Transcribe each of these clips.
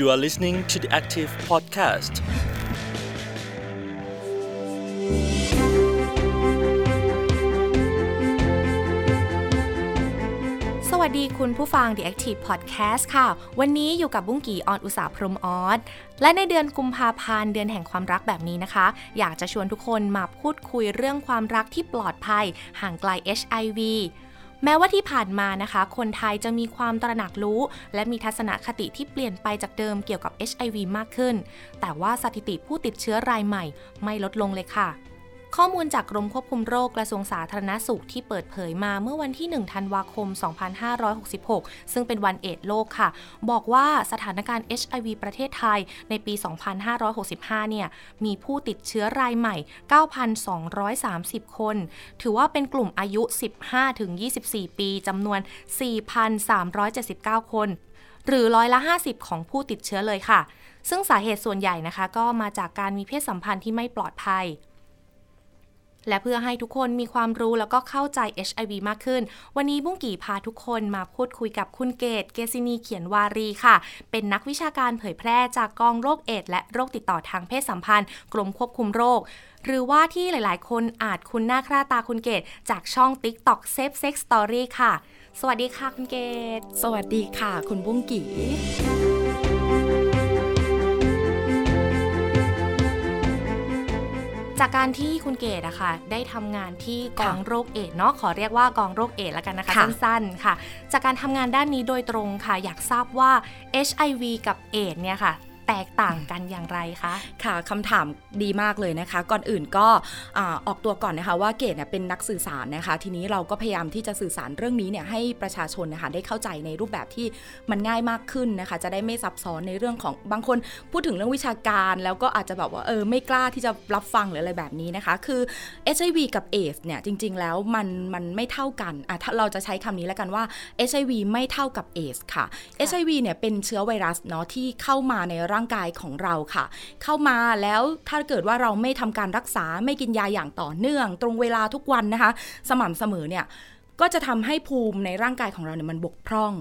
You are listening to the Active Podcast. สวัสดีคุณผู้ฟัง The Active Podcast ค่ะ วันนี้อยู่กับบุ้งกีออนอุตสาพรมออสและในเดือนกุมภาพันธ์เดือนแห่งความรักแบบนี้นะคะ อยากจะชวนทุกคนมาพูดคุยเรื่องความรักที่ปลอดภัย ห่างไกล HIV แม้ว่าที่ผ่านมานะคะ คนไทยจะมีความตระหนักรู้ และมีทัศนคติที่เปลี่ยนไปจากเดิมเกี่ยวกับ HIV มากขึ้น แต่ว่าสถิติผู้ติดเชื้อรายใหม่ไม่ลดลงเลยค่ะ ข้อมูลจากกรมควบคุมโรคกระทรวงสาธารณสุขที่เปิดเผยมาเมื่อวันที่ 1 ธันวาคม 2566 ซึ่งเป็นวันเอดโลกค่ะ บอกว่าสถานการณ์ HIV ประเทศไทยในปี 2565 เนี่ย มีผู้ติดเชื้อรายใหม่ 9,230 คน ถือว่าเป็นกลุ่มอายุ 15-24 ปีจำนวน 4,379 คน หรือร้อยละ 50 ของผู้ติดเชื้อเลยค่ะ ซึ่งสาเหตุส่วนใหญ่นะคะ ก็มาจากการมีเพศสัมพันธ์ที่ไม่ปลอดภัย และเพื่อให้ทุกคนมีความรู้แล้วก็เข้าใจ HIV มากขึ้น วันนี้บุ้งกี่พาทุกคนมาพูดคุยกับคุณเกต เกซินีเขียนวารีค่ะ เป็นนักวิชาการเผยแพร่จากกองโรคเอดส์และโรคติดต่อทางเพศสัมพันธ์ กรมควบคุมโรค หรือว่าที่หลาย ๆ คนอาจคุ้นหน้าค่าตาคุณเกต จากช่อง TikTok Safe Sex Story ค่ะ สวัสดีค่ะคุณเกต สวัสดีค่ะ คุณบุ้งกี จากการที่คุณเกดอะค่ะได้ทำงานที่กองโรคเอดส์เนาะขอเรียกว่ากองโรคเอดส์แล้วกันนะคะค่ะสั้นๆค่ะ จากการทำงานด้านนี้โดยตรงค่ะ อยากทราบว่า HIV กับเอดส์เนี่ยค่ะ แตกต่างกันอย่างไรคะค่ะคำถามดีมากเลยนะคะ ก่อนอื่นก็อ่าออกตัวก่อนนะคะว่าเกดเนี่ยเป็นนักสื่อสารนะคะ ทีนี้เราก็พยายามที่จะสื่อสารเรื่องนี้เนี่ยให้ประชาชนนะคะได้เข้าใจในรูปแบบที่มันง่ายมากขึ้นนะคะ จะได้ไม่ซับซ้อนในเรื่องของบางคนพูดถึงเรื่องวิชาการ แล้วก็อาจจะแบบว่าเออไม่กล้าที่จะรับฟังหรืออะไรแบบนี้นะคะ คือ HIV กับ AIDS เนี่ยจริง ๆ แล้วมันมันไม่เท่ากันอะถ้าเราจะใช้คำนี้แล้วกันว่า HIV ไม่เท่ากับ AIDS ค่ะ HIV เนี่ยเป็นเชื้อไวรัสเนาะที่เข้ามาในร่างางกายของเราค่ะ เข้ามาแล้วถ้าเกิดว่าเราไม่ทำการรักษาไม่กินยาอย่างต่อเนื่อง ตรงเวลาทุกวันนะคะ สม่ำเสมอเนี่ยก็จะทำให้ภูมิในร่างกายของเราเนี่ยมันบกพร่อง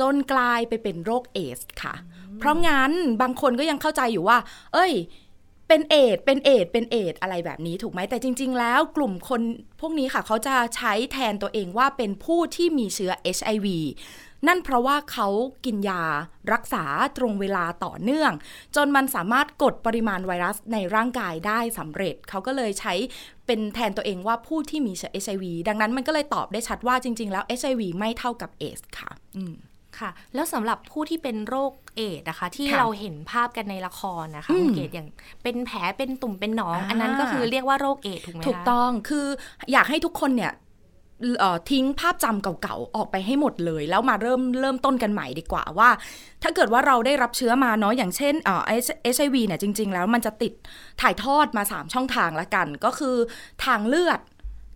จนกลายไปเป็นโรคเอดส์ค่ะ เพราะงั้นบางคนก็ยังเข้าใจอยู่ว่า เอ้ยเป็นเอดส์เป็นเอดส์เป็นเอดส์อะไรแบบนี้ถูกไหม แต่จริง ๆ แล้วกลุ่มคนพวกนี้ค่ะ เขาจะใช้แทนตัวเองว่าเป็นผู้ที่มีเชื้อ HIV นั่นเพราะว่าเขากินยารักษาตรงเวลาต่อเนื่อง จนมันสามารถกดปริมาณไวรัสในร่างกายได้สำเร็จ เขาก็เลยใช้เป็นแทนตัวเองว่าผู้ที่มีเชื้อ HIV ดังนั้นมันก็เลยตอบได้ชัดว่าจริง ๆ แล้ว HIV ไม่เท่ากับเอสค่ะอืมค่ะ แล้วสำหรับผู้ที่เป็นโรคเอดส์นะคะ ที่ค่ะเราเห็นภาพกันในละครนะคะอืมคุณเกดอย่างเป็นแผลเป็นตุ่มเป็นหนองอ่าอันนั้นก็คือเรียกว่าโรคเอดส์ถูกไหมคะถูกต้องคืออยากให้ทุกคนเนี่ยเอ่อ ทิ้งภาพจำเก่าๆ ออกไปให้หมดเลย แล้วมาเริ่มเริ่มต้นกันใหม่ดีกว่าว่า ถ้าเกิดว่าเราได้รับเชื้อมาเนาะอย่างเช่นเอชไอวีเนี่ยจริง ๆ แล้วมันจะติดถ่ายทอดมา 3 ช่องทางละกัน ก็คือทางเลือด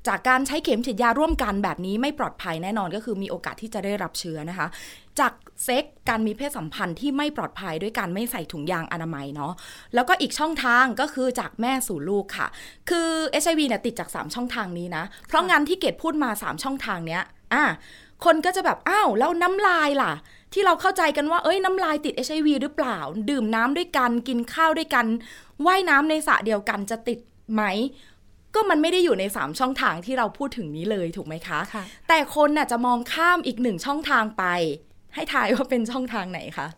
จากการใช้เข็มฉีดยาร่วมกันแบบนี้ไม่ปลอดภัยแน่นอนก็คือมีโอกาสที่จะได้รับเชื้อนะคะ จาก เซ็กการมีเพศสัมพันธ์ที่ไม่ปลอดภัยด้วยการไม่ใส่ถุงยางอนามัยเนาะแล้วก็อีกช่องทางก็คือจากแม่สู่ลูกค่ะ คือ HIV เนี่ยติดจาก 3 ช่องทางนี้นะ เพราะงั้นที่เกดพูดมา 3 ช่องทางเนี้ยอะคนก็จะแบบ อ้าว แล้วน้ำลายล่ะ ที่เราเข้าใจกันว่า เอ้ย น้ำลายติด HIV หรือเปล่า ดื่มน้ำด้วยกัน กินข้าวด้วยกัน ว่ายน้ำในสระเดียวกันจะติดไหม ก็มันไม่ได้อยู่ใน 3 ช่องทางที่เราพูดถึงนี้เลยถูกไหมคะค่ะแต่คนน่ะจะมองข้ามอีกหนึ่งช่องทางไป ให้ทายว่าเป็นช่องทางไหนคะ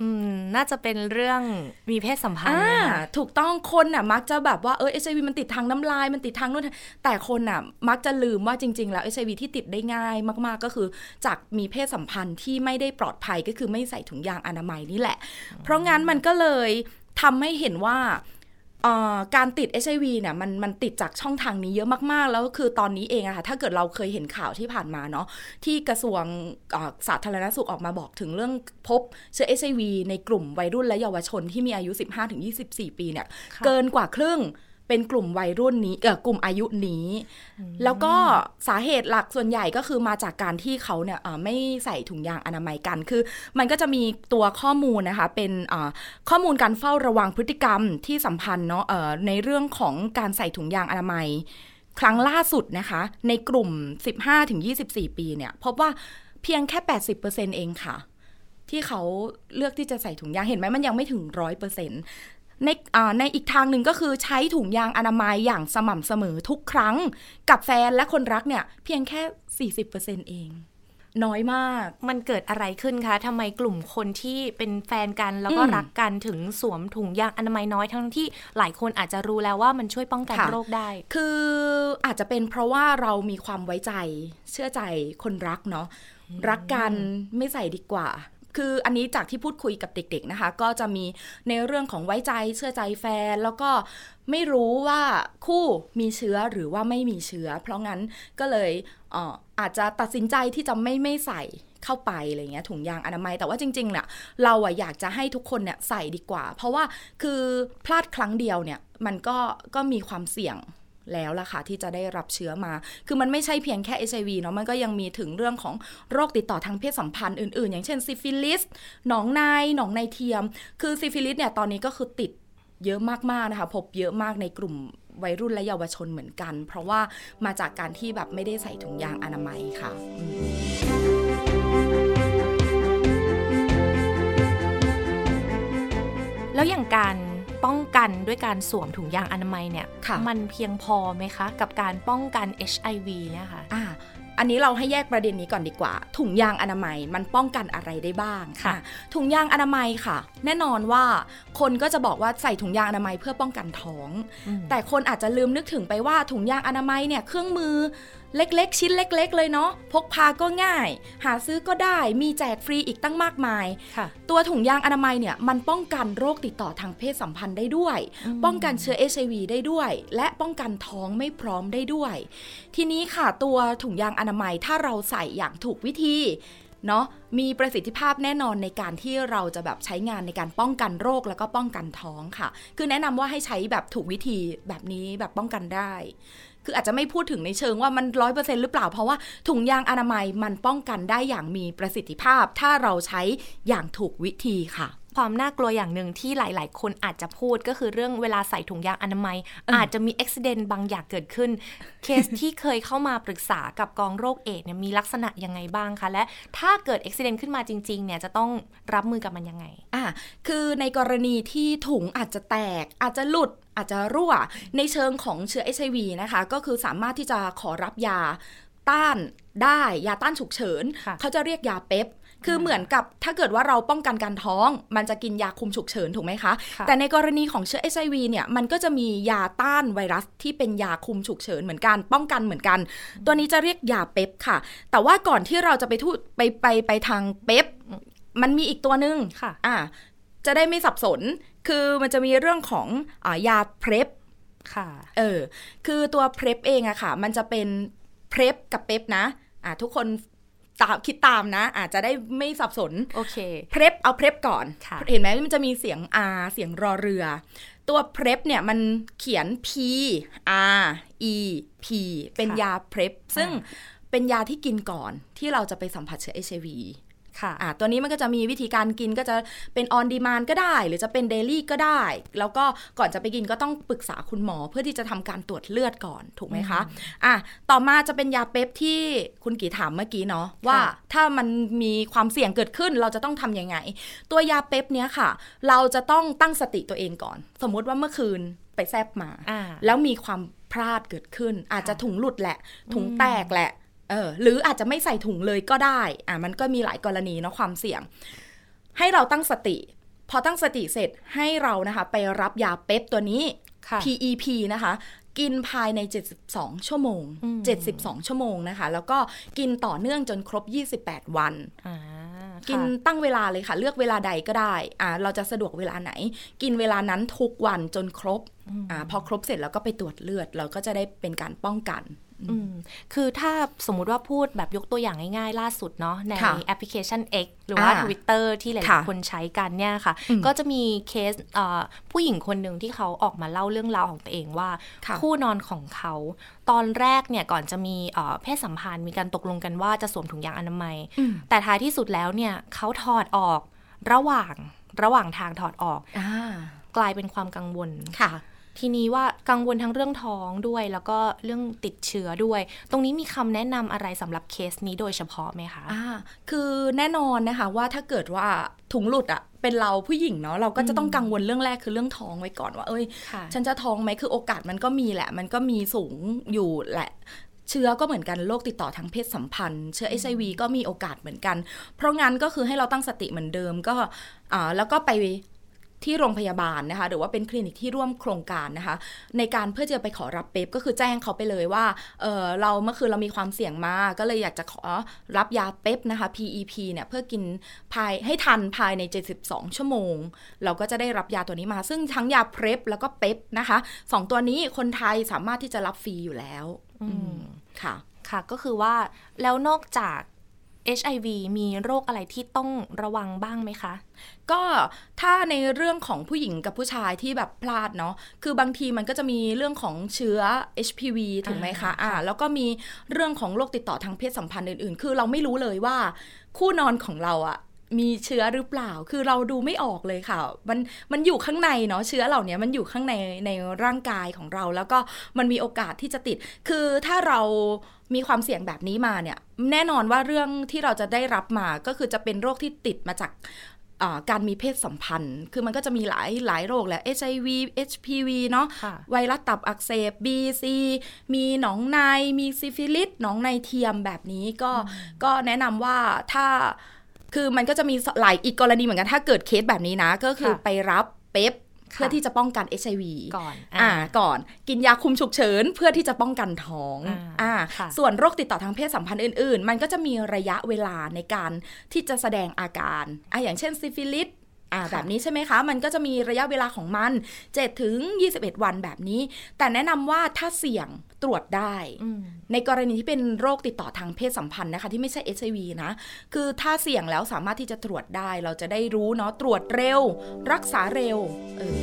อืมน่าจะเป็นเรื่องมีเพศสัมพันธ์อ่านะคะถูกต้องคนน่ะ มักจะแบบว่าเออ HIV มันติดทางน้ำลายมันติดทางนู่นแต่คนน่ะ มักจะลืมว่าจริง ๆ แล้ว HIV ที่ติดได้ง่ายมาก ๆ ก็คือ จากมีเพศสัมพันธ์ที่ไม่ได้ปลอดภัยก็คือไม่ใส่ถุงยางอนามัยนี่แหละ เพราะงั้นมันก็เลยทำให้เห็นว่าเอ่อ การติด HIV เนี่ยมันมันติดจากช่องทางนี้เยอะมาก ๆ แล้วคือตอนนี้เองอะค่ะถ้าเกิดเราเคยเห็นข่าวที่ผ่านมาเนาะที่กระทรวงเอ่อสาธารณสุขออกมาบอกถึงเรื่องพบเชื้อ HIV ในกลุ่มวัยรุ่นและเยาวชนที่มีอายุ 15-24 ปีเนี่ยค่ะเกินกว่าครึ่ง เป็นกลุ่มวัยรุ่นนี้เออกลุ่มอายุนี้ แล้วก็สาเหตุหลักส่วนใหญ่ก็คือมาจากการที่เขาเนี่ยเอ่อไม่ใส่ถุงยางอนามัยกัน คือ มันก็จะมีตัวข้อมูลนะคะ เป็นอ่าข้อมูลการเฝ้าระวังพฤติกรรมที่สัมพันธ์เนาะเอ่อในเรื่องของการใส่ถุงยางอนามัย ครั้งล่าสุดนะคะ ในกลุ่ม 15-24 ปีเนี่ยพบว่าเพียงแค่ 80%เองค่ะที่เขาเลือกที่จะใส่ถุงยางเห็นไหมมันยังไม่ถึงร้อยเปอร์เซ็นต์ ในในอีกทางหนึ่งก็คือใช้ถุงยางอนามัยอย่างสม่ำเสมอทุกครั้ง กับแฟนและคนรักเนี่ยเพียงแค่ 40%เอง น้อยมาก มันเกิดอะไรขึ้นคะทำไมกลุ่มคนที่เป็นแฟนกันแล้วก็รักกันถึงสวมถุงยางอนามัยน้อยทั้งที่หลายคนอาจจะรู้แล้วว่ามันช่วยป้องกันโรคได้ คืออาจจะเป็นเพราะว่าเรามีความไว้ใจ เชื่อใจคนรักเนาะรักกันไม่ใส่ดีกว่า คืออันนี้จากที่พูดคุยกับเด็ก ๆนะคะ ก็จะมีในเรื่องของไว้ใจเชื่อใจแฟน แล้วก็ไม่รู้ว่าคู่มีเชื้อหรือว่าไม่มีเชื้อ เพราะงั้นก็เลยอออาจจะตัดสินใจที่จะไม่ไม่ใส่เข้าไปอะไรเงี้ยถุงยางอนามัยแต่ว่าจริงๆเนี่ยเราอะอยากจะให้ทุกคนเนี่ยใส่ดีกว่า เพราะว่าคือพลาดครั้งเดียวเนี่ยมันก็ก็มีความเสี่ยง แล้วล่ะค่ะที่จะได้รับเชื้อมา คือมันไม่ใช่เพียงแค่ HIV เนาะมันก็ยังมีถึงเรื่องของโรคติดต่อทางเพศสัมพันธ์อื่นๆ อย่างเช่นซิฟิลิส หนองใน หนองในเทียม คือซิฟิลิสเนี่ยตอนนี้ก็คือติดเยอะมากๆนะคะ พบเยอะมากในกลุ่มวัยรุ่นและเยาวชนเหมือนกัน เพราะว่ามาจากการที่แบบไม่ได้ใส่ถุงยางอนามัยค่ะแล้วอย่างการ ป้องกันด้วยการสวมถุงยางอนามัยเนี่ย มันเพียงพอไหมคะ กับการป้องกัน HIV เนี่ยค่ะอ่าอันนี้เราให้แยกประเด็นนี้ก่อนดีกว่า ถุงยางอนามัยมันป้องกันอะไรได้บ้างค่ะ ถุงยางอนามัยค่ะ แน่นอนว่าคนก็จะบอกว่าใส่ถุงยางอนามัยเพื่อป้องกันท้อง แต่คนอาจจะลืมนึกถึงไปว่าถุงยางอนามัยเนี่ยเครื่องมือ เล็กๆ ชิ้นเล็ก ๆ เลยเนาะพกพาก็ง่าย หาซื้อก็ได้มีแจกฟรีอีกตั้งมากมาย ตัวถุงยางอนามัยเนี่ยมันป้องกันโรคติดต่อทางเพศสัมพันธ์ได้ด้วย ป้องกันเชื้อเอชวีได้ด้วย และป้องกันท้องไม่พร้อมได้ด้วย ทีนี้ค่ะตัวถุงยางอนามัยถ้าเราใส่อย่างถูกวิธีเนาะมีประสิทธิภาพแน่นอนในการที่เราจะแบบใช้งานในการป้องกันโรคแล้วก็ป้องกันท้องค่ะ คือแนะนำว่าให้ใช้แบบถูกวิธีแบบนี้แบบป้องกันได้ คืออาจจะไม่พูดถึงในเชิงว่ามันร้อยเปอร์เซ็นต์หรือเปล่า เพราะว่าถุงยางอนามัยมันป้องกันได้อย่างมีประสิทธิภาพ ถ้าเราใช้อย่างถูกวิธีค่ะความน่ากลัวอย่างหนึ่งที่หลาย ๆ คนอาจจะพูดก็คือเรื่องเวลาใส่ถุงยางอนามัย อาจจะมีอุบิเหตุบางอย่างเกิดขึ้น เคสที่เคยเข้ามาปรึกษากับกองโรคเอดเนี่ยมีลักษณะยังไงบ้างคะ และถ้าเกิดอุบิเหตุขึ้นมาจริง ๆ เนี่ยจะต้องรับมือกับมันยังไงอ่าคือในกรณีที่ถุงอาจจะแตกอาจจะหลุด อาจจะรั่วในเชิงของเชื้อ HIV นะคะ ก็คือสามารถที่จะขอรับยาต้านได้ยาต้านฉุกเฉิน เขาจะเรียกยาเป๊ปคือเหมือนกับถ้าเกิดว่าเราป้องกันการท้อง มันจะกินยาคุมฉุกเฉินถูกไหมคะ แต่ในกรณีของเชื้อ HIV เนี่ยมันก็จะมียาต้านไวรัสที่เป็นยาคุมฉุกเฉินเหมือนกัน ป้องกันเหมือนกัน ตัวนี้จะเรียกยาเป๊ปค่ะ แต่ว่าก่อนที่เราจะไปทูไปไปไปทางเป๊ปมันมีอีกตัวหนึ่งค่ะอ่าจะได้ไม่สับสน คือมันจะมีเรื่องของอยาเพรปค่ะ เออ คือตัวเพรปเองอะค่ะ มันจะเป็นเพรปกับเป๊ปนะ อ่าทุกคนตามคิดตามนะ อาจจะได้ไม่สับสน โอเค เพรปเอาเพรปก่อน เห็นไหมมันจะมีเสียง R เสียงรอเรือ ตัวเพรปเนี่ยมันเขียน P R E P เป็นยาเพรปซึ่งเป็นยาที่กินก่อนที่เราจะไปสัมผัสเชื้อ HIV ค่ะอ่าตัวนี้มันก็จะมีวิธีการกินก็จะเป็นออนดีมานก็ได้ หรือจะเป็นเดลี่ก็ได้ แล้วก็ก่อนจะไปกินก็ต้องปรึกษาคุณหมอเพื่อที่จะทำการตรวจเลือดก่อนถูกไหมคะอะต่อมาจะเป็นยาเป๊ปที่คุณกีถามเมื่อกี้เนาะว่าถ้ามันมีความเสี่ยงเกิดขึ้นเราจะต้องทํำยังไง ตัวยาเป๊ปเนี้ยค่ะ เราจะต้องตั้งสติตัวเองก่อน สมมุติว่าเมื่อคืนไปแซบมา แล้วมีความพลาดเกิดขึ้น อาจจะถุงหลุดแหละ ถุงแตกแหละ เออหรืออาจจะไม่ใส่ถุงเลยก็ได้อ่ามันก็มีหลายกรณีเนาะความเสี่ยง ให้เราตั้งสติ พอตั้งสติเสร็จให้เรานะคะไปรับยาเป๊ปตัวนี้ PEP นะคะกินภายใน 72 ชั่วโมง 72 ชั่วโมงนะคะ แล้วก็กินต่อเนื่องจนครบ 28 วัน กินตั้งเวลาเลยค่ะ เลือกเวลาใดก็ได้อ่าเราจะสะดวกเวลาไหน กินเวลานั้นทุกวันจนครบอ่าพอครบเสร็จแล้วก็ไปตรวจเลือด เราก็จะได้เป็นการป้องกัน คือถ้าสมมุติว่าพูดแบบยกตัวอย่างง่ายๆ ล่าสุดเนาะในแอปพลิเคชัน X หรือว่า Twitter ที่หลายๆคนใช้กันเนี่ยค่ะ ก็จะมีเคสผู้หญิงคนหนึ่งที่เขาออกมาเล่าเรื่องราวของตัวเองว่า คู่นอนของเขาตอนแรกเนี่ยก่อนจะมีเพศสัมพันธ์มีการตกลงกันว่าจะสวมถุงยางอนามัย แต่ท้ายที่สุดแล้วเนี่ยเขาถอดออกระหว่างระหว่างทางถอดออกกลายเป็นความกังวลค่ะ ทีนี้ว่ากังวลทั้งเรื่องท้องด้วย แล้วก็เรื่องติดเชื้อด้วย ตรงนี้มีคำแนะนำอะไรสำหรับเคสนี้โดยเฉพาะไหมคะอ่าคือแน่นอนนะคะว่าถ้าเกิดว่าถุงหลุดอะเป็นเราผู้หญิงเนาะเราก็จะต้องกังวลเรื่องแรกคือเรื่องท้องไว้ก่อนว่า เอ้ยค่ะฉันจะท้องไหมคือโอกาสมันก็มีแหละ มันก็มีสูงอยู่แหละเชื้อก็เหมือนกันโรคติดต่อทางเพศสัมพันธ์ เชื้อ HIV ก็มีโอกาสเหมือนกัน เพราะงั้นก็คือให้เราตั้งสติเหมือนเดิมก็อ่าแล้วก็ไป ที่โรงพยาบาลนะคะหรือว่าเป็นคลินิกที่ร่วมโครงการนะคะในการเพื่อจะไปขอรับเป๊ปก็คือแจ้งเขาไปเลยว่าเออเราเมื่อคืนเรามีความเสี่ยงมาก็เลยอยากจะขอรับยาเป๊ปนะคะ PEP เนี่ยเพื่อกินภายให้ทันภายใน 72 ชั่วโมง เราก็จะได้รับยาตัวนี้มา ซึ่งทั้งยาเพรปแล้วก็เป๊ปนะคะสองตัวนี้คนไทยสามารถที่จะรับฟรีอยู่แล้วอืมค่ะค่ะก็คือว่าแล้วนอกจาก HIV มีโรคอะไรที่ต้องระวังบ้างไหมคะ ก็ถ้าในเรื่องของผู้หญิงกับผู้ชายที่แบบพลาดเนาะคือบางทีมันก็จะมีเรื่องของเชื้อ HPV ถูกไหมคะอ่าแล้วก็มีเรื่องของโรคติดต่อทางเพศสัมพันธ์อื่นๆ คือเราไม่รู้เลยว่าคู่นอนของเราอะ มีเชื้อหรือเปล่า คือเราดูไม่ออกเลยค่ะ มันมันอยู่ข้างในเนาะ เชื้อเหล่านี้มันอยู่ข้างในในร่างกายของเรา แล้วก็มันมีโอกาสที่จะติด คือถ้าเรามีความเสี่ยงแบบนี้มาเนี่ย แน่นอนว่าเรื่องที่เราจะได้รับมา ก็คือจะเป็นโรคที่ติดมาจากอ่าการมีเพศสัมพันธ์ คือมันก็จะมีหลายหลายโรคแหละ HIV HPV เนาะค่ะไวรัสตับอักเสบ B C มีหนองใน มีซิฟิลิส หนองในเทียมแบบนี้ก็ ก็แนะนำว่าถ้า คือมันก็จะมีหลายอีกกรณีเหมือนกันถ้าเกิดเคสแบบนี้นะ ก็คือค่ะไปรับเป๊ปค่ะเพื่อที่จะป้องกัน HIV ก่อน อ่า ก่อน กินยาคุมฉุกเฉินเพื่อที่จะป้องกันท้อง อ่าอ่าค่ะส่วนโรคติดต่อทางเพศสัมพันธ์อื่น ๆ มันก็จะมีระยะเวลาในการที่จะแสดงอาการ อะอย่างเช่นซิฟิลิส อ่าค่ะแบบนี้ใช่ไหมคะ มันก็จะมีระยะเวลาของมัน7ถึง 21 วันแบบนี้ แต่แนะนำว่าถ้าเสี่ยงตรวจได้อืมในกรณีที่เป็นโรคติดต่อทางเพศสัมพันธ์นะคะ ที่ไม่ใช่ HIV นะ คือถ้าเสี่ยงแล้วสามารถที่จะตรวจได้ เราจะได้รู้เนาะตรวจเร็ว รักษาเร็วเออ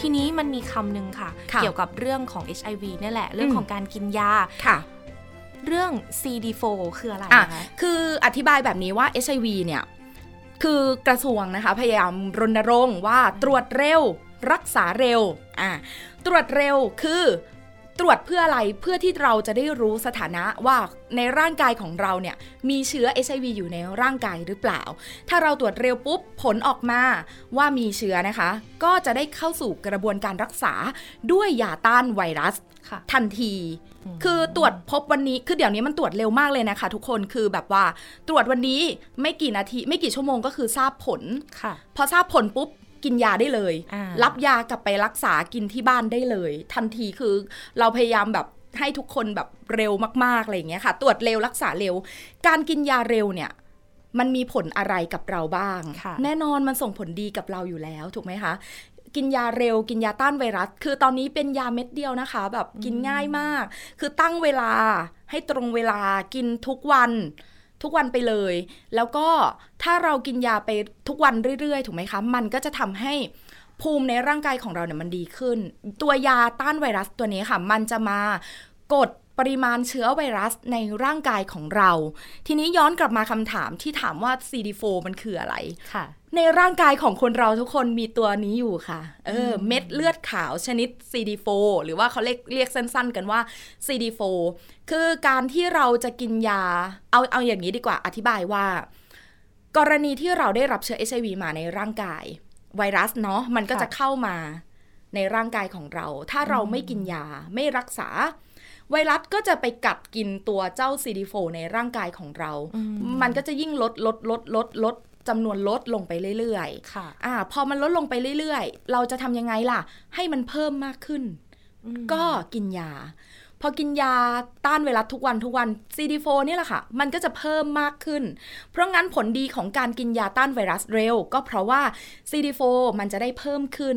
ทีนี้มันมีคำหนึ่งค่ะค่ะเกี่ยวกับเรื่องของ HIV นี่แหละ เรื่องอืมของการกินยาค่ะ เรื่อง CD4 คืออะไรอะนะคะคืออธิบายแบบนี้ว่า HIV เนี่ย คือกระทรวงนะคะ พยายามรณรงค์ว่าตรวจเร็วรักษาเร็วอะตรวจเร็วคือ ตรวจเพื่ออะไรเพื่อที่เราจะได้รู้สถานะว่าในร่างกายของเราเนี่ยมีเชื้อ HIV อยู่ในร่างกายหรือเปล่า ถ้าเราตรวจเร็วปุ๊บผลออกมาว่ามีเชื้อนะคะ ก็จะได้เข้าสู่กระบวนการรักษาด้วยยาต้านไวรัสค่ะทันที คือตรวจพบวันนี้คือเดี๋ยวนี้มันตรวจเร็วมากเลยนะคะ ทุกคนคือแบบว่าตรวจวันนี้ไม่กี่นาที ไม่กี่ชั่วโมงก็คือทราบผลค่ะพอทราบผลปุ๊บ กินยาได้เลยอ่ารับยากลับไปรักษากินที่บ้านได้เลย ทันทีคือเราพยายามแบบให้ทุกคนแบบเร็วมากๆอะไรอย่างเงี้ยค่ะ ตรวจเร็วรักษาเร็ว การกินยาเร็วเนี่ยมันมีผลอะไรกับเราบ้างค่ะแน่นอนมันส่งผลดีกับเราอยู่แล้วถูกไหมคะ กินยาเร็วกินยาต้านไวรัส คือตอนนี้เป็นยาเม็ดเดียวนะคะ แบบกินง่ายมาก คือตั้งเวลาให้ตรงเวลากินทุกวัน ทุกวันไปเลย แล้วก็ถ้าเรากินยาไปทุกวันเรื่อยๆ ถูกไหมคะ มันก็จะทำให้ภูมิในร่างกายของเราเนี่ยมันดีขึ้น ตัวยาต้านไวรัสตัวนี้ค่ะ มันจะมากดปริมาณเชื้อไวรัสในร่างกายของเรา ทีนี้ย้อนกลับมาคำถามที่ถามว่า CD4 มันคืออะไร ค่ะ ในร่างกายของคนเราทุกคนมีตัวนี้อยู่ค่ะ เออ เม็ดเลือดขาวชนิด CD4 หรือว่าเขาเรียกเรียกสั้นๆ กันว่า CD4 คือการที่เราจะกินยา เอาเอาอย่างนี้ดีกว่า อธิบายว่า กรณีที่เราได้รับเชื้อ HIV มาในร่างกาย ไวรัสเนาะ มันก็ค่ะจะเข้ามาในร่างกายของเรา ถ้าเราไม่กินยา ไม่รักษา ไวรัสก็จะไปกัดกินตัวเจ้า CD4 ในร่างกายของเราอืมมันก็จะยิ่งลดลดลดลดลด จำนวนลดลงไปเรื่อยค่ะๆอ่าพอมันลดลงไปเรื่อยๆ เราจะทำยังไงล่ะ ให้มันเพิ่มมากขึ้นอืมก็กินยา พอกินยาต้านไวรัสทุกวันทุกวัน CD4 เนี่ยแหละค่ะ มันก็จะเพิ่มมากขึ้น เพราะงั้นผลดีของการกินยาต้านไวรัสเร็ว ก็เพราะว่า CD4 มันจะได้เพิ่มขึ้น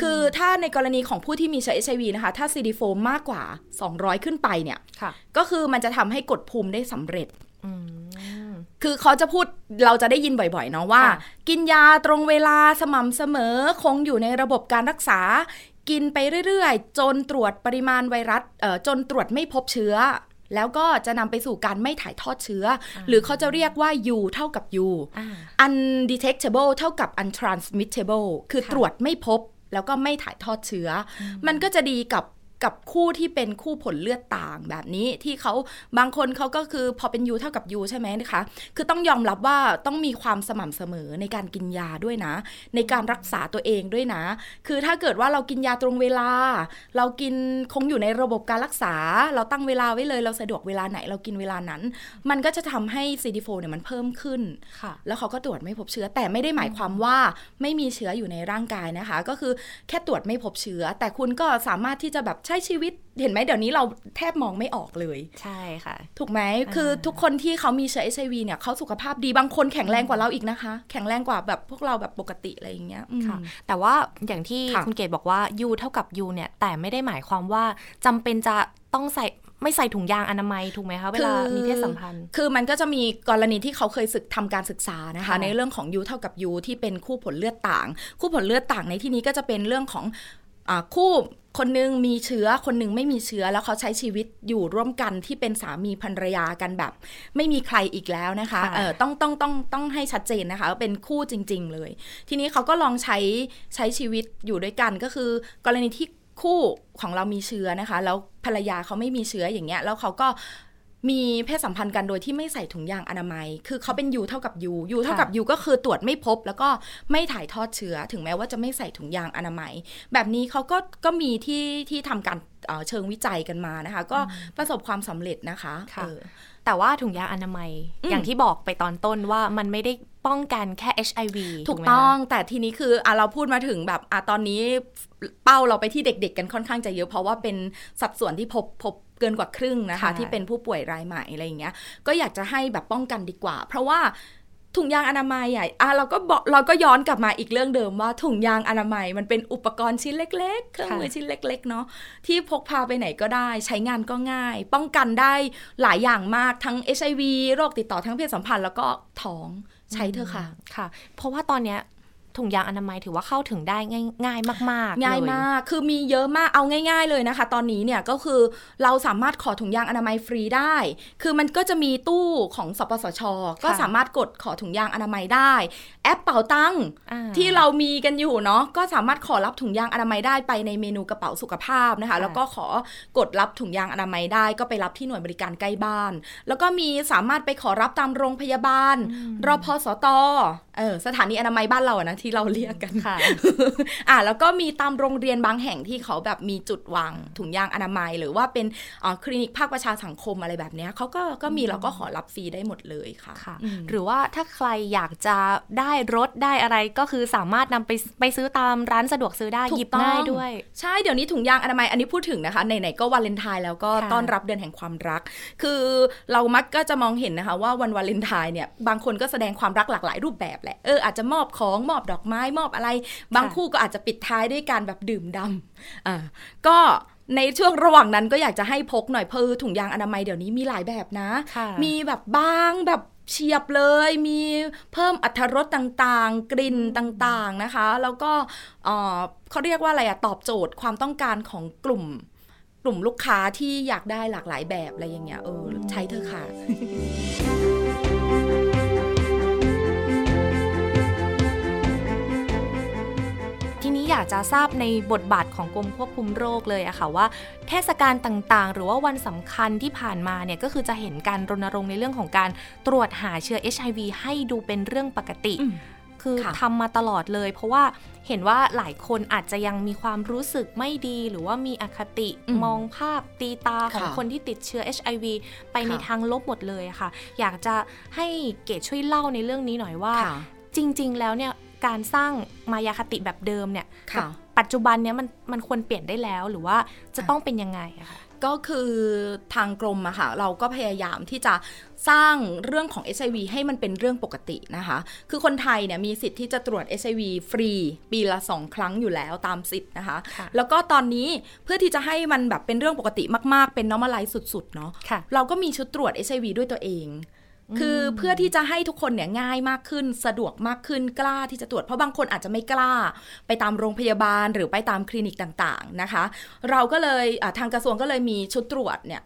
คือถ้าในกรณีของผู้ที่มีเชื้อ HIV นะคะ ถ้า CD4 มากกว่า 200 ขึ้นไปเนี่ยค่ะก็คือมันจะทำให้กดภูมิได้สำเร็จอืม คือเขาจะพูดเราจะได้ยินบ่อยๆเนาะว่าค่ะกินยาตรงเวลาสม่ำเสมอคงอยู่ในระบบการรักษา กินไปเรื่อยๆ จนตรวจปริมาณไวรัสเอ่อจนตรวจไม่พบเชื้อ แล้วก็จะนำไปสู่การไม่ถ่ายทอดเชื้ออหรือเขาจะเรียกว่า U เท่ากับ U อ่า undetectable เท่ากับ untransmittable คือค่ะตรวจไม่พบแล้วก็ไม่ถ่ายทอดเชื้ออมันก็จะดีกับ กับคู่ที่เป็นคู่ผลเลือดต่างแบบนี้ที่เขาบางคนเขาก็คือพอเป็นยูเท่ากับยูใช่ไหมนะคะ คือต้องยอมรับว่าต้องมีความสม่ำเสมอในการกินยาด้วยนะ ในการรักษาตัวเองด้วยนะ คือถ้าเกิดว่าเรากินยาตรงเวลา เรากินคงอยู่ในระบบการรักษา เราตั้งเวลาไว้เลย เราสะดวกเวลาไหนเรากินเวลานั้น มันก็จะทำให้ CD4 เนี่ยมันเพิ่มขึ้นค่ะแล้วเขาก็ตรวจไม่พบเชื้อ แต่ไม่ได้หมายความว่าไม่มีเชื้ออยู่ในร่างกายนะคะ ก็คือแค่ตรวจไม่พบเชื้อ แต่คุณก็สามารถที่จะแบบใช้ชีวิตเห็นไหมเดี๋ยวนี้เราแทบมองไม่ออกเลย ใช่ค่ะ ถูกไหมคือทุกคนที่เขามีเชื้อ HIV เนี่ยเขาสุขภาพดีบางคนแข็งแรงกว่าเราอีกนะคะ แข็งแรงกว่าแบบพวกเราแบบปกติอะไรอย่างเงี้ยอืมค่ะ แต่ว่าอย่างที่ค่ะคุณเกดบอกว่า U เท่ากับ U เนี่ย แต่ไม่ได้หมายความว่าจำเป็นจะต้องใส่ไม่ใส่ถุงยางอนามัยถูกไหมคะเวลามีเพศสัมพันธ์ คือมันก็จะมีกรณีที่เขาเคยศึกทำการศึกษานะคะค่ะในเรื่องของยูเท่ากับยูที่เป็นคู่ผลเลือดต่าง คู่ผลเลือดต่างในที่นี้ก็จะเป็นเรื่องของอา คู่คนหนึงมีเชื้อคนหนึงไม่มีเชื้อแล้วเขาใช้ชีวิตอยู่ร่วมกันที่เป็นสามีภรรยากันแบบ ไม่มีใครอีกแล้วนะคะค่ะเออต้องต้องต้องต้องให้ชัดเจนนะคะว่าเป็นคู่จริง ๆ เลย ทีนี้เขาก็ลองใช้ใช้ชีวิตอยู่ด้วยกันก็คือ กรณีที่คู่ของเรามีเชื้อนะคะ แล้วภรรยาเขาไม่มีเชื้ออย่างเงี้ยแล้วเขาก็ มีเพศสัมพันธ์กันโดยที่ไม่ใส่ถุงยางอนามัย คือเขาเป็นยูเท่ากับยูยูเท่ากับยูก็คือตรวจไม่พบ แล้วก็ไม่ถ่ายทอดเชื้อ ถึงแม้ว่าจะไม่ใส่ถุงยางอนามัย แบบนี้เขาก็ก็มีที่ที่ทำการเอ่อเชิงวิจัยกันมานะคะ ก็ประสบความสำเร็จนะคะค่ะเออ แต่ว่าถุงยางอนามัยอืมอย่างที่บอกไปตอนต้นว่ามันไม่ได้ป้องกันแค่ HIV ถูกไหมต้องคะแต่ทีนี้คืออะเราพูดมาถึงแบบอะตอนนี้เป้าเราไปที่เด็ก ๆ กันค่อนข้างจะเยอะ เพราะว่าเป็นสัดส่วนที่พบพบเกินกว่าครึ่งนะคะค่ะที่เป็นผู้ป่วยรายใหม่อะไรอย่างเงี้ย ก็อยากจะให้แบบป้องกันดีกว่า เพราะว่า ถุงยางอนามัยอะอะเราก็บอกเราก็ย้อนกลับมาอีกเรื่องเดิมว่าถุงยางอนามัยมันเป็นอุปกรณ์ชิ้นเล็ก ๆ เครื่องมือชิ้นเล็ก ๆ เนาะที่พกพาไปไหนก็ได้ ใช้งานก็ง่าย ป้องกันได้หลายอย่างมากทั้ง HIV โรคติดต่อทั้งเพศสัมพันธ์แล้วก็ท้องใช้เถอะค่ะค่ะ เพราะว่าตอนเนี้ย ถุงยางอนามัยถือว่าเข้าถึงได้ง่ายง่ายมาก ๆ ง่ายเลมาก คือมีเยอะมากเอาง่าย ๆ เลยนะคะ ตอนนี้เนี่ยก็คือเราสามารถขอถุงยางอนามัยฟรีได้ คือมันก็จะมีตู้ของสปสช ก็สามารถกดขอถุงยางอนามัยได้ แอปเป่าตังค์อ่าที่เรามีกันอยู่เนาะก็สามารถขอรับถุงยางอนามัยได้ไปในเมนูกระเป๋าสุขภาพนะคะค่ะแล้วก็ขอกดรับถุงยางอนามัยได้ ก็ไปรับที่หน่วยบริการใกล้บ้าน แล้วก็มีสามารถไปขอรับตามโรงพยาบาลรพสต เออสถานีอนามัยบ้านเราอะนะที่เราเรียกกันค่ะ อะแล้วก็มีตามโรงเรียนบางแห่งที่เขาแบบมีจุดวางถุงยางอนามัย หรือว่าเป็นอ่าคลินิกภาคประชาสังคมอะไรแบบเนี้ยเขาก็ก็มีเราก็ขอรับฟรีได้หมดเลยค่ะค่ะอืมหรือว่าถ้าใครอยากจะได้รถได้อะไรก็คือสามารถนำไปไปซื้อตามร้านสะดวกซื้อได้ถูกหยิบต้องง่ายด้วย ใช่เดี๋ยวนี้ถุงยางอนามัยอันนี้พูดถึงนะคะไหนๆก็วาเลนไทน์แล้วก็ค่ะต้อนรับเดือนแห่งความรัก คือเรามักก็จะมองเห็นนะคะว่าวันวาเลนไทน์เนี่ยบางคนก็แสดงความรักหลากหลายรูปแบบแหละเอออาจจะมอบของมอบดอกไม้มอบอะไร บางคู่ก็อาจจะปิดท้ายด้วยการแบบดื่มดำอ่าก็ในช่วงระหว่างนั้นก็อยากจะให้พกหน่อยเพอถุงยางอนามัยเดี๋ยวนี้มีหลายแบบนะค่ะมีแบบบางแบบเฉียบเลย มีเพิ่มอัตรสต่างๆ กลิ่นต่างๆนะคะ แล้วก็เอ่อเขาเรียกว่าอะไรอะตอบโจทย์ความต้องการของกลุ่ม กลุ่มลูกค้าที่อยากได้หลากหลายแบบอะไรอย่างเงี้ยเออใช้เธอะค่ะ อยากจะทราบในบทบาทของกรมควบคุมโรคเลยอะค่ะว่า เทศกาลต่างๆ หรือว่าวันสำคัญที่ผ่านมาเนี่ยก็คือจะเห็นการรณรงค์ในเรื่องของการตรวจหาเชื้อ HIV ให้ดูเป็นเรื่องปกติอืมคือค่ะทำมาตลอดเลย เพราะว่าเห็นว่าหลายคนอาจจะยังมีความรู้สึกไม่ดี หรือว่ามีอคติอืมมองภาพตีตาของค่ะคนที่ติดเชื้อ HIV ไปในค่ะทางลบหมดเลยอะค่ะ อยากจะให้เกดช่วยเล่าในเรื่องนี้หน่อยว่าค่ะจริง ๆ แล้วเนี่ย การสร้างมายาคติแบบเดิมเนี่ยค่ะกับปัจจุบันเนี่ยมันมันควรเปลี่ยนได้แล้วหรือว่าจะต้องเป็นยังไงอะคะก็คือทางกรมอะค่ะเราก็พยายามที่จะสร้างเรื่องของ HIV ให้มันเป็นเรื่องปกตินะคะ คือคนไทยเนี่ยมีสิทธิ์ที่จะตรวจ HIV ฟรี ปีละ 2 ครั้งอยู่แล้วตามสิทธิ์นะคะค่ะแล้วก็ตอนนี้เพื่อที่จะให้มันแบบเป็นเรื่องปกติมาก ๆ เป็น normalize สุด ๆ เนาะค่ะเราก็มีชุดตรวจ HIV ด้วยตัวเอง คือเพื่อที่จะให้ทุกคนเนี่ยง่ายมากขึ้น สะดวกมากขึ้นกล้าที่จะตรวจเพราะบางคนอาจจะไม่กล้า ไปตามโรงพยาบาลหรือไปตามคลินิกต่างๆนะคะ เราก็เลยอะทางกระทรวงก็เลยมีชุดตรวจเนี่ย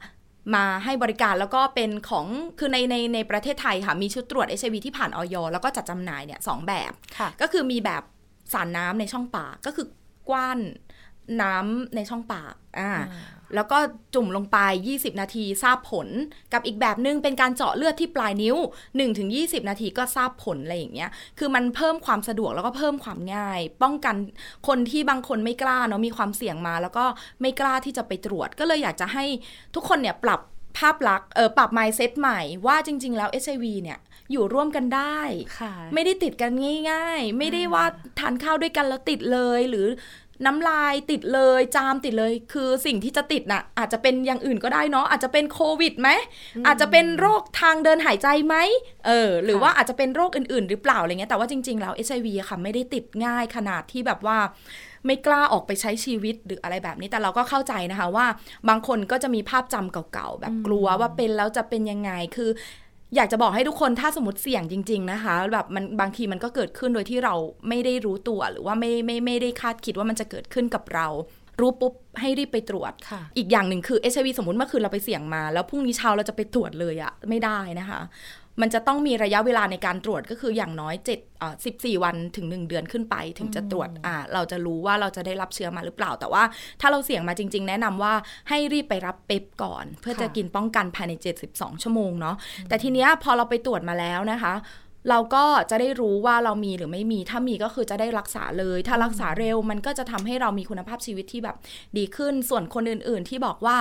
มาให้บริการแล้วก็เป็นของคือในในในประเทศไทยค่ะมีชุดตรวจ HIV ที่ผ่านออยแล้วก็จัดจำหน่ายเนี่ยสองแบบค่ะก็คือมีแบบสารน้ำในช่องปากก็คือกว้านน้ำในช่องปากอ่า แล้วก็จุ่มลงไป 20 นาทีทราบผล กับอีกแบบนึงเป็นการเจาะเลือดที่ปลายนิ้ว 1-20 นาทีก็ทราบผลอะไรอย่างเงี้ย คือมันเพิ่มความสะดวกแล้วก็เพิ่มความง่าย ป้องกันคนที่บางคนไม่กล้าเนาะมีความเสี่ยงมา แล้วก็ไม่กล้าที่จะไปตรวจ ก็เลยอยากจะให้ทุกคนเนี่ยปรับภาพลักษณ์เออปรับ mindset ใหม่ว่าจริง ๆ แล้ว HIV เนี่ยอยู่ร่วมกันได้ค่ะไม่ได้ติดกันง่าย ๆ ไม่ได้ว่าทานข้าวด้วยกันแล้วติดเลยหรือ น้ำลายติดเลยจามติดเลย คือสิ่งที่จะติดน่ะ อาจจะเป็นอย่างอื่นก็ได้เนาะอาจจะเป็นโควิดไหมอาจจะเป็นโรคทางเดินหายใจไหมเออหรือว่าอาจจะเป็นโรคอื่น ๆ หรือเปล่าอะไรเงี้ยแต่ว่าจริง ๆ แล้ว HIV อะค่ะไม่ได้ติดง่ายขนาดที่แบบว่า ไม่กล้าออกไปใช้ชีวิตหรืออะไรแบบนี้แต่เราก็เข้าใจนะคะว่า บางคนก็จะมีภาพจำเก่าๆแบบกลัวว่าเป็นแล้วจะเป็นยังไงคือ อยากจะบอกให้ทุกคนถ้าสมมติเสี่ยงจริง ๆ นะคะ แบบมันบางทีมันก็เกิดขึ้นโดยที่เราไม่ได้รู้ตัวหรือว่าไม่ไม่ไม่ได้คาดคิดว่ามันจะเกิดขึ้นกับเรารู้ปุ๊บให้รีบไปตรวจค่ะอีกอย่างหนึ่งคือ HIV สมมติเมื่อคืนเราไปเสี่ยงมา แล้วพรุ่งนี้เช้าเราจะไปตรวจเลยอะไม่ได้นะคะ มันจะต้องมีระยะเวลาในการตรวจก็คืออย่างน้อย7อ่า14วันถึง 1 เดือนขึ้นไปถึงจะตรวจอ่าเราจะรู้ว่าเราจะได้รับเชื้อมาหรือเปล่า แต่ว่าถ้าเราเสี่ยงมาจริง ๆ แนะนำว่าให้รีบไปรับเป๊ปก่อน เพื่อจะค่ะกินป้องกันภายใน 72 ชั่วโมงเนาะแต่ทีเนี้ยพอเราไปตรวจมาแล้วนะคะ เราก็จะได้รู้ว่าเรามีหรือไม่มี ถ้ามีก็คือจะได้รักษาเลย ถ้ารักษาเร็วมันก็จะทำให้เรามีคุณภาพชีวิตที่แบบดีขึ้น ส่วนคนอื่น ๆ ที่บอกว่า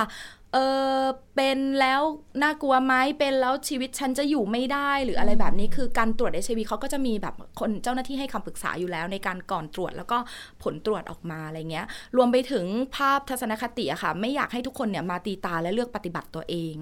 เออเป็นแล้วน่ากลัวไหมเป็นแล้วชีวิตฉันจะอยู่ไม่ได้หรืออะไรแบบนี้คือการตรวจ HIV เขาก็จะมีแบบคนเจ้าหน้าที่ให้คำปรึกษาอยู่แล้ว ในการก่อนตรวจแล้วก็ผลตรวจออกมาอะไรเงี้ย รวมไปถึงภาพทัศนคติอะค่ะ ไม่อยากให้ทุกคนเนี่ยมาตีตาและเลือกปฏิบัติตัวเอง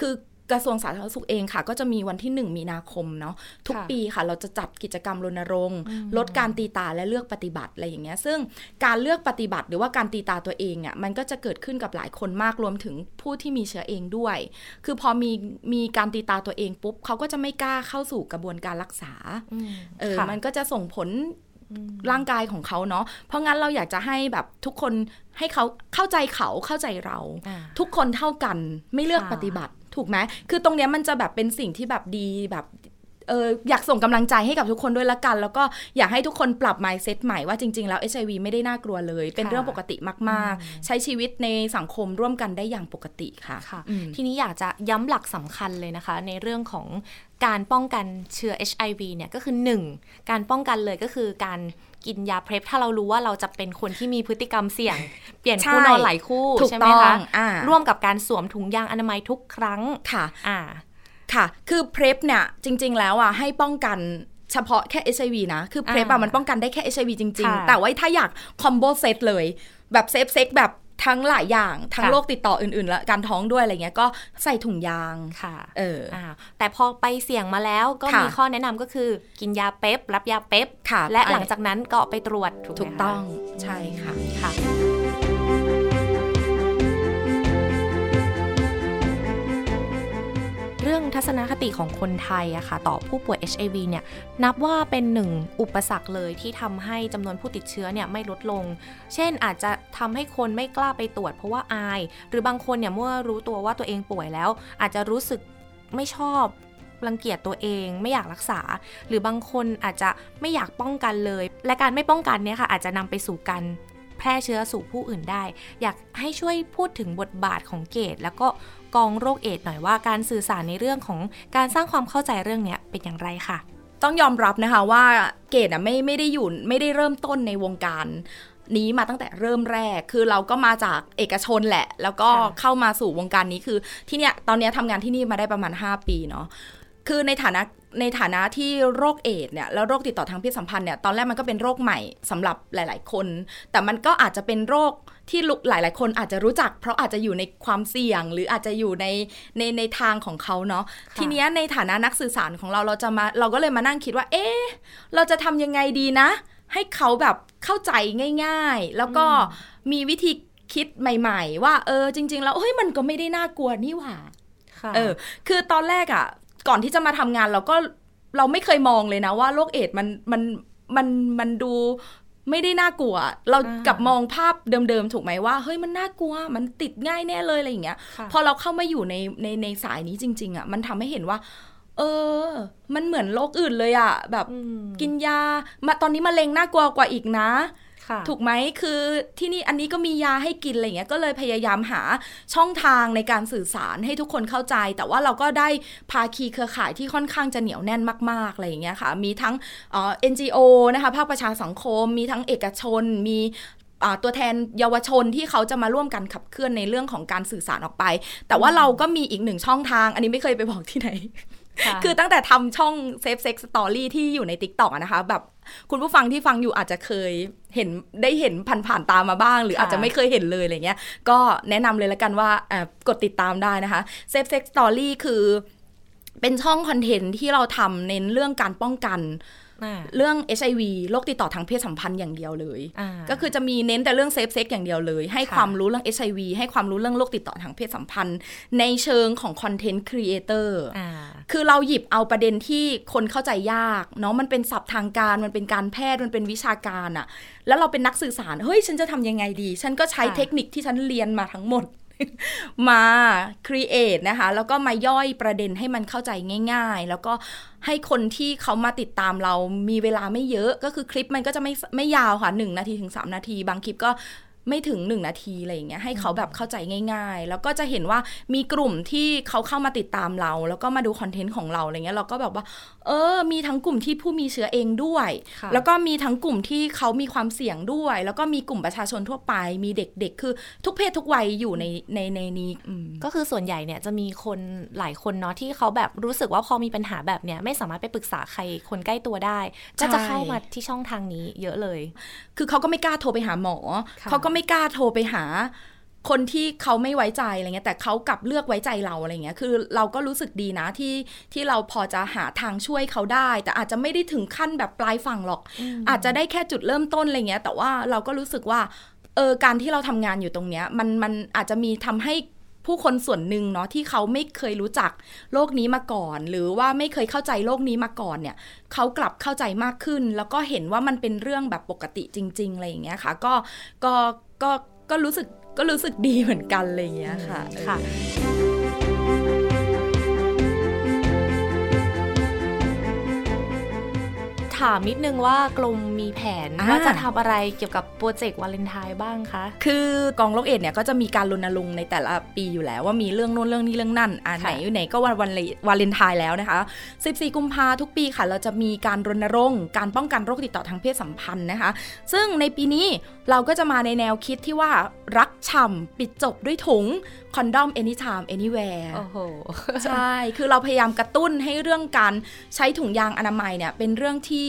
คือ กระทรวงสาธารณสุขเองค่ะ ก็จะมีวันที่ 1 มีนาคมเนาะทุกค่ะปีค่ะ เราจะจัดกิจกรรมรณรงค์ลดการตีตาและเลือกปฏิบัติอะไรอย่างเงี้ยซึ่งการเลือกปฏิบัติหรือว่าการตีตาตัวเองอะ่ะมันก็จะเกิดขึ้นกับหลายคนมากรวมถึงผู้ที่มีเชื้อเองด้วย คือพอมีมีการตีตาตัวเองปุ๊บเขาก็จะไม่กล้าเข้าสู่กระบวนการรักษาอืมเออค่ะมันก็จะส่งผล ร่างกายของเขาเนาะ เพราะงั้นเราอยากจะให้แบบทุกคนให้เขาเข้าใจเขาเข้าใจเราอ่าทุกคนเท่ากันไม่เลือกค่ะปฏิบัติถูกไหมคือตรงเนี้ยมันจะแบบเป็นสิ่งที่แบบดีแบบ เอออยากส่งกำลังใจให้กับทุกคนด้วยละกัน แล้วก็อยากให้ทุกคนปรับ mindset ใหม่ว่าจริง ๆ แล้ว HIV ไม่ได้น่ากลัวเลย เป็นค่ะเรื่องปกติมาก ๆ ใช้ชีวิตในสังคมร่วมกันได้อย่างปกติค่ะค่ะอืมทีนี้อยากจะย้ำหลักสำคัญเลยนะคะ ในเรื่องของการป้องกันเชื้อ HIV เนี่ยก็คือ 1. การป้องกันเลยก็คือการกินยา PrEP ถ้าเรารู้ว่าเราจะเป็นคนที่มีพฤติกรรมเสี่ยง เปลี่ยนคู่ใช่นอนหลายคู่ถูกใช่ไหมต้องอ่าร่วมกับการสวมถุงยางอนามัยทุกครั้งค่ะอ่า ค่ะ คือเพร p เนี่ยจริง ๆ แล้วอะให้ป้องกันเฉพาะแค่ HIV นะ คือเพร p อะอ่ามัมันป้องกันได้แค่ HIV จริงค่ะๆแต่ว่าถ้าอยาก combo set เลย แบบ safe sex แบบทั้งหลายอย่าง ทั้งค่ะโรคติดต่ออื่นๆ และการท้องด้วยอะไรเงี้ยก็ใส่ถุงยางค่ะเอออ่าแต่พอไปเสี่ยงมาแล้วก็ค่ะมีข้อแนะนำก็คือกินยาเป๊ปรับยาเป๊ปค่ะและหลังจากนั้นก็ไปตรวจถูกไหมถูกคะต้องใช่ค่ะค่ะ เรื่องทัศนคติของคนไทยอะค่ะต่อผู้ป่วย HIV เนี่ยนับว่าเป็นหนึ่งอุปสรรคเลยที่ทำให้จำนวนผู้ติดเชื้อเนี่ยไม่ลดลง เช่นอาจจะทำให้คนไม่กล้าไปตรวจเพราะว่าอาย หรือบางคนเนี่ยเมื่อรู้ตัวว่าตัวเองป่วยแล้ว อาจจะรู้สึกไม่ชอบรังเกียจตัวเองไม่อยากรักษา หรือบางคนอาจจะไม่อยากป้องกันเลย และการไม่ป้องกันเนี่ยค่ะอาจจะนำไปสู่การแพร่เชื้อสู่ผู้อื่นได้ อยากให้ช่วยพูดถึงบทบาทของเกตแล้วก็ กองโรคเอดส์หน่อยว่าการสื่อสารในเรื่องของการสร้างความเข้าใจเรื่องเนี้ยเป็นอย่างไรค่ะ ต้องยอมรับนะคะว่าเกดอะไม่ไม่ได้อยู่ไม่ได้เริ่มต้นในวงการนี้มาตั้งแต่เริ่มแรก คือเราก็มาจากเอกชนแหละ แล้วก็ค่ะเข้ามาสู่วงการนี้คือที่เนี้ยตอนเนี้ยทำงานที่นี่มาได้ประมาณ 5 ปีเนาะ คือในฐานะ ในฐานะที่โรคเอดส์เนี่ยแล้วโรคติดต่อทางเพศสัมพันธ์เนี่ยตอนแรกมันก็เป็นโรคใหม่สำหรับหลาย ๆ คน แต่มันก็อาจจะเป็นโรคที่ลุหลาย ๆ คนอาจจะรู้จัก เพราะอาจจะอยู่ในความเสี่ยง หรืออาจจะอยู่ในในในทางของเขาเนาะค่ะทีเนี้ยในฐานะนักสื่อสารของเราเราจะมาเราก็เลยมานั่งคิดว่า เอ๊ะเราจะทำยังไงดีนะ ให้เขาแบบเข้าใจง่าย ๆ แล้วก็มีวิธีคิดใหม่ ๆ ว่าเออจริง ๆ แล้วเฮ้ยมันก็ไม่ได้น่ากลัวนี่หว่าค่ะเออ คือตอนแรกอะ่ะ ก่อนที่จะมาทำงานเราก็เราไม่เคยมองเลยนะว่าโรคเอดส์มันมันมันมันดูไม่ได้น่ากลัว เรากลับมองภาพเดิมๆถูกไหมว่าเฮ้ยมันน่ากลัว มันติดง่ายแน่เลยอะไรอย่างเงี้ยค่ะพอเราเข้ามาอยู่ในในในสายนี้จริง ๆอะ่ะมันทำให้เห็นว่า เออ มันเหมือนโรคอื่นเลยอะ่ะ แบบอืมกินยามาตอนนี้มะเร็งน่ากลัวกว่าอีกนะค่ะ ถูกไหมคือที่นี่อันนี้ก็มียาให้กินอะไรเงี้ยก็เลยพยายามหาช่องทางในการสื่อสารให้ทุกคนเข้าใจ แต่ว่าเราก็ได้ภาคีเครือข่ายที่ค่อนข้างจะเหนียวแน่นมากๆอะไรอย่างเงี้ยค่ะ มีทั้งเอ่อ NGO นะคะภาคประชาสังคม มีทั้งเอกชน มีตัวแทนเยาวชนที่เขาจะมาร่วมกันขับเคลื่อนในเรื่องของการสื่อสารออกไป แต่ว่าเราก็มีอีกหนึ่งช่องทาง อันนี้ไม่เคยไปบอกที่ไหน ค่ะคือตั้งแต่ทำช่อง Safe Sex Story ที่อยู่ใน TikTok อะนะคะ แบบคุณผู้ฟังที่ฟังอยู่อาจจะเคยเห็นได้เห็นผ่านๆตามมาบ้าง หรือค่ะอาจจะไม่เคยเห็นเลยอะไรเงี้ย ก็แนะนำเลยละกันว่าเอ่อกดติดตามได้นะคะ Safe Sex Story คือเป็นช่องคอนเทนต์ที่เราทำเน้นเรื่องการป้องกันอ่า เรื่อง HIV โรคติดต่อทางเพศสัมพันธ์อย่างเดียวเลยอ่าก็คือจะมีเน้นแต่เรื่อง safe sex อย่างเดียวเลย ให้ค่ะความรู้เรื่อง HIV ให้ความรู้เรื่องโรคติดต่อทางเพศสัมพันธ์ ในเชิงของ content creator อ่าคือเราหยิบเอาประเด็นที่คนเข้าใจยากเนาะมันเป็นศัพท์ทางการมันเป็นการแพทย์มันเป็นวิชาการอะแล้วเราเป็นนักสื่อสารเฮ้ยฉันจะทำยังไงดี ฉันก็ใช้ค่ะเทคนิคที่ฉันเรียนมาทั้งหมด มา create นะคะ แล้วก็มาย่อยประเด็นให้มันเข้าใจง่าย ๆ แล้วก็ให้คนที่เขามาติดตามเรามีเวลาไม่เยอะก็คือคลิปมันก็จะไม่ไม่ยาวค่ะ1นาทีถึง 3 นาที บางคลิปก็ ไม่ถึง 1 นาทีอะไรอย่างเงี้ยให้เขาแบบเข้าใจง่าย ๆ แล้วก็จะเห็นว่ามีกลุ่มที่เขาเข้ามาติดตามเรา แล้วก็มาดูคอนเทนต์ของเราอะไรเงี้ยเราก็แบบว่า เออ มีทั้งกลุ่มที่ผู้มีเชื้อเองด้วยค่ะแล้วก็มีทั้งกลุ่มที่เขามีความเสี่ยงด้วย แล้วก็มีกลุ่มประชาชนทั่วไป มีเด็กๆ คือทุกเพศทุกวัยอยู่ในในในนี้อืมก็คือส่วนใหญ่เนี่ยจะมีคนหลายคนเนาะที่เขาแบบรู้สึกว่าพอมีปัญหาแบบเนี้ยไม่สามารถไปปรึกษาใครคนใกล้ตัวได้ ก็จะเข้ามาที่ช่องทางนี้เยอะเลย คือเขาก็ไม่กล้าโทรไปหาหมอค่ะเขาก็ไม่กล้าโทรไปหา คนที่เขาไม่ไว้ใจอะไรเงี้ย แต่เขากลับเลือกไว้ใจเราอะไรเงี้ย คือเราก็รู้สึกดีนะที่ที่เราพอจะหาทางช่วยเขาได้ แต่อาจจะไม่ได้ถึงขั้นแบบปลายฝั่งหรอกอาจจะได้แค่จุดเริ่มต้นอะไรเงี้ย แต่ว่าเราก็รู้สึกว่าเออการที่เราทำงานอยู่ตรงเนี้ยมันมันอาจจะมีทำให้ผู้คนส่วนหนึ่งเนาะที่เขาไม่เคยรู้จักโลกนี้มาก่อน หรือว่าไม่เคยเข้าใจโลกนี้มาก่อนเนี่ยเขากลับเข้าใจมากขึ้น แล้วก็เห็นว่ามันเป็นเรื่องแบบปกติจริง ๆ อะไรอย่างเงี้ยค่ะ ก็ก็ ก็ก็รู้สึกก็รู้สึกดีเหมือนกันอะไรอย่างเงี้ยค่ะค่ะ ถามนิดนึงว่ากลมมีแผนอ่าว่าจะทำอะไรเกี่ยวกับโปรเจกต์วาเลนไทน์บ้างคะ คือกองโรคเอดส์เนี่ยก็จะมีการรณรงค์ในแต่ละปีอยู่แล้วว่ามีเรื่องโน้นเรื่องนี้เรื่องนั่นอ่าค่ะไหนอยู่ไหนก็วันวันวาเลนไทน์แล้วนะคะ 14 กุมภาทุกปีค่ะ เราจะมีการรณรงค์การป้องกันโรคติดต่อทางเพศสัมพันธ์นะคะ ซึ่งในปีนี้เราก็จะมาในแนวคิดที่ว่ารักฉ่ำปิดจบด้วยถุง คอนดอม anytime anywhere โอ้โหใช่ คือเราพยายามกระตุ้นให้เรื่องการใช้ถุงยางอนามัยเนี่ยเป็นเรื่องที่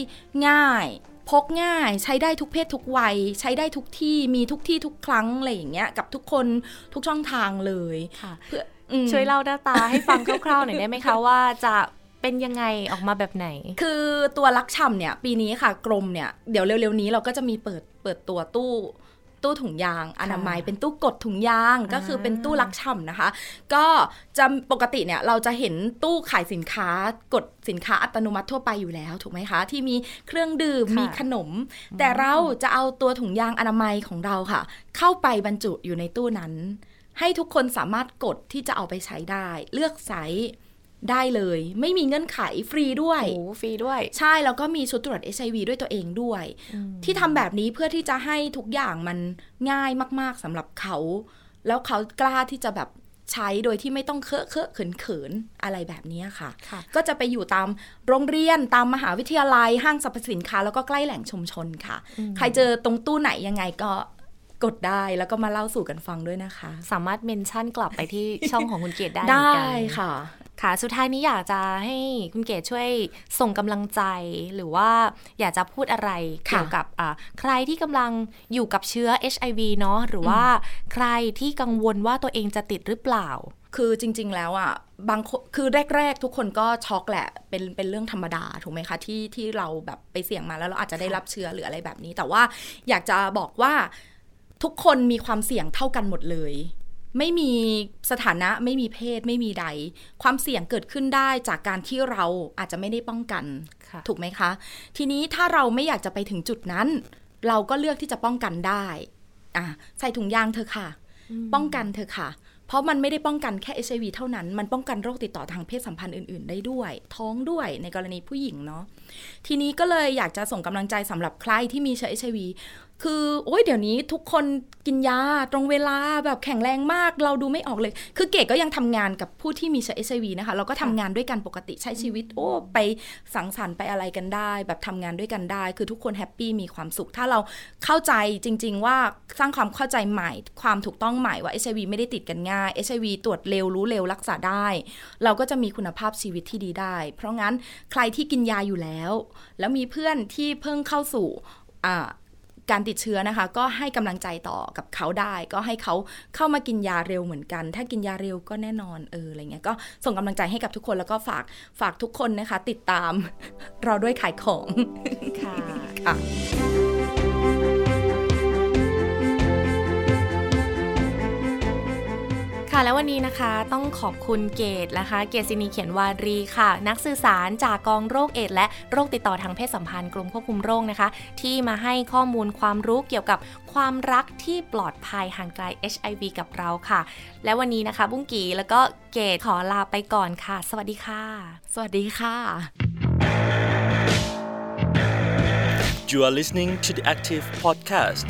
ง่าย พกง่ายใช้ได้ทุกเพศทุกวัย ใช้ได้ทุกที่มีทุกที่ทุกครั้งอะไรอย่างเงี้ยกับทุกคนทุกช่องทางเลยค่ะเพื่ออืมช่วยเล่าหน้าตาให้ฟังคร่าวๆหน่อยได้ไหมคะว่าจะเป็นยังไงออกมาแบบไหน คือตัวลักช่ำเนี่ย ปีนี้ค่ะกรมเนี่ย เดี๋ยวเร็วๆนี้เราก็จะมีเปิดเปิดตัวตู้ ตู้ถุงยางอนามัยเป็นตู้กดถุงยางก็คือเป็นตู้ลักช่ำนะคะ ก็จะปกติเนี่ยเราจะเห็นตู้ขายสินค้ากดสินค้าอัตโนมัติทั่วไปอยู่แล้วถูกไหมคะ ที่มีเครื่องดื่มค่ะมีขนม แต่เราจะเอาตัวถุงยางอนามัยของเราค่ะ เข้าไปบรรจุอยู่ในตู้นั้น ให้ทุกคนสามารถกดที่จะเอาไปใช้ได้ เลือกไซส์ ได้เลย ไม่มีเงื่อนไขฟรีด้วยโอ้ฟรีด้วย ใช่แล้วก็มีชุดตรวจ HIV ด้วยตัวเองด้วย ที่ทำแบบนี้เพื่อที่จะให้ทุกอย่างมันง่ายมาก ๆสำหรับเขา แล้วเขากล้าที่จะแบบใช้โดยที่ไม่ต้องเคอะเคอะเขินเขินๆอะไรแบบนี้ค่ะค่ะก็จะไปอยู่ตามโรงเรียนตามมหาวิทยาลัยห้างสรรพสินค้า แล้วก็ใกล้แหล่งชุมชนค่ะ ใครเจอตรงตู้ไหนยังไงก็กดได้แล้วก็มาเล่าสู่กันฟังด้วยนะคะ สามารถเมนชั่นกลับไปที่ช่องของคุณเกดได้เหมือนได้กันค่ะ ค่ะ สุดท้ายนี้อยากจะให้คุณเกดช่วยส่งกำลังใจหรือว่าอยากจะพูดอะไรค่ะเกี่ยวกับอ่าใครที่กำลังอยู่กับเชื้อ HIV เนาะหรือว่าใครที่กังวลว่าตัวเองจะติดหรือเปล่า คือจริง ๆ แล้วอะบางคนคือแรก ๆ ทุกคนก็ช็อกแหละ เป็นเป็นเรื่องธรรมดาถูกไหมคะที่ที่เราแบบไปเสี่ยงมาแล้วเราอาจจะได้รับเชื้อหรืออะไรแบบนี้ แต่ว่าอยากจะบอกว่าทุกคนมีความเสี่ยงเท่ากันหมดเลย ไม่มีสถานะไม่มีเพศไม่มีใด ความเสี่ยงเกิดขึ้นได้จากการที่เราอาจจะไม่ได้ป้องกันค่ะถูกไหมคะ ทีนี้ถ้าเราไม่อยากจะไปถึงจุดนั้น เราก็เลือกที่จะป้องกันได้อะใส่ถุงยางเธอะค่ะ ป้องกันเธอะค่ะ เพราะมันไม่ได้ป้องกันแค่ HIV เท่านั้น มันป้องกันโรคติดต่อทางเพศสัมพันธ์อื่นๆ ได้ด้วย ท้องด้วยในกรณีผู้หญิงเนาะทีนี้ก็เลยอยากจะส่งกำลังใจสำหรับใครที่มีเชื้อ HIV คือโอ้ยเดี๋ยวนี้ทุกคนกินยาตรงเวลาแบบแข็งแรงมากเราดูไม่ออกเลย คือเก๋ก็ยังทำงานกับผู้ที่มีเชื้อ HIV นะคะ เราก็ทำงานด้วยกันปกติใช้ชีวิต โอ้ไปสังสรรค์ไปอะไรกันได้ แบบทำงานด้วยกันได้ คือทุกคนแฮปปี้มีความสุข ถ้าเราเข้าใจจริง ๆ ว่าสร้างความเข้าใจใหม่ความถูกต้องใหม่ว่า HIV ไม่ได้ติดกันง่าย HIV ตรวจเร็วรู้เร็วรักษาได้ เราก็จะมีคุณภาพชีวิตที่ดีได้ เพราะงั้นใครที่กินยาอยู่แล้ว แล้วมีเพื่อนที่เพิ่งเข้าสู่อ่า การติดเชื้อนะคะ ก็ให้กำลังใจต่อกับเขาได้ ก็ให้เขาเข้ามากินยาเร็วเหมือนกัน ถ้ากินยาเร็วก็แน่นอนเอออะไรเงี้ยก็ส่งกำลังใจให้กับทุกคนแล้วก็ฝากฝากทุกคนนะคะ ติดตามเราด้วยขายของค่ะ ค่ะค่ะแล้ววันนี้นะคะต้องขอบคุณเกตนะคะ เกตซินีเขียนวารีค่ะ นักสื่อสารจากกองโรคเอดส์และโรคติดต่อทางเพศสัมพันธ์กรมควบคุมโรคนะคะ ที่มาให้ข้อมูลความรู้เกี่ยวกับความรักที่ปลอดภัยห่างไกล HIV กับเราค่ะ และวันนี้นะคะ บุ้งกีแล้วก็เกตขอลาไปก่อนค่ะ สวัสดีค่ะ สวัสดีค่ะ You are listening to the Active Podcast.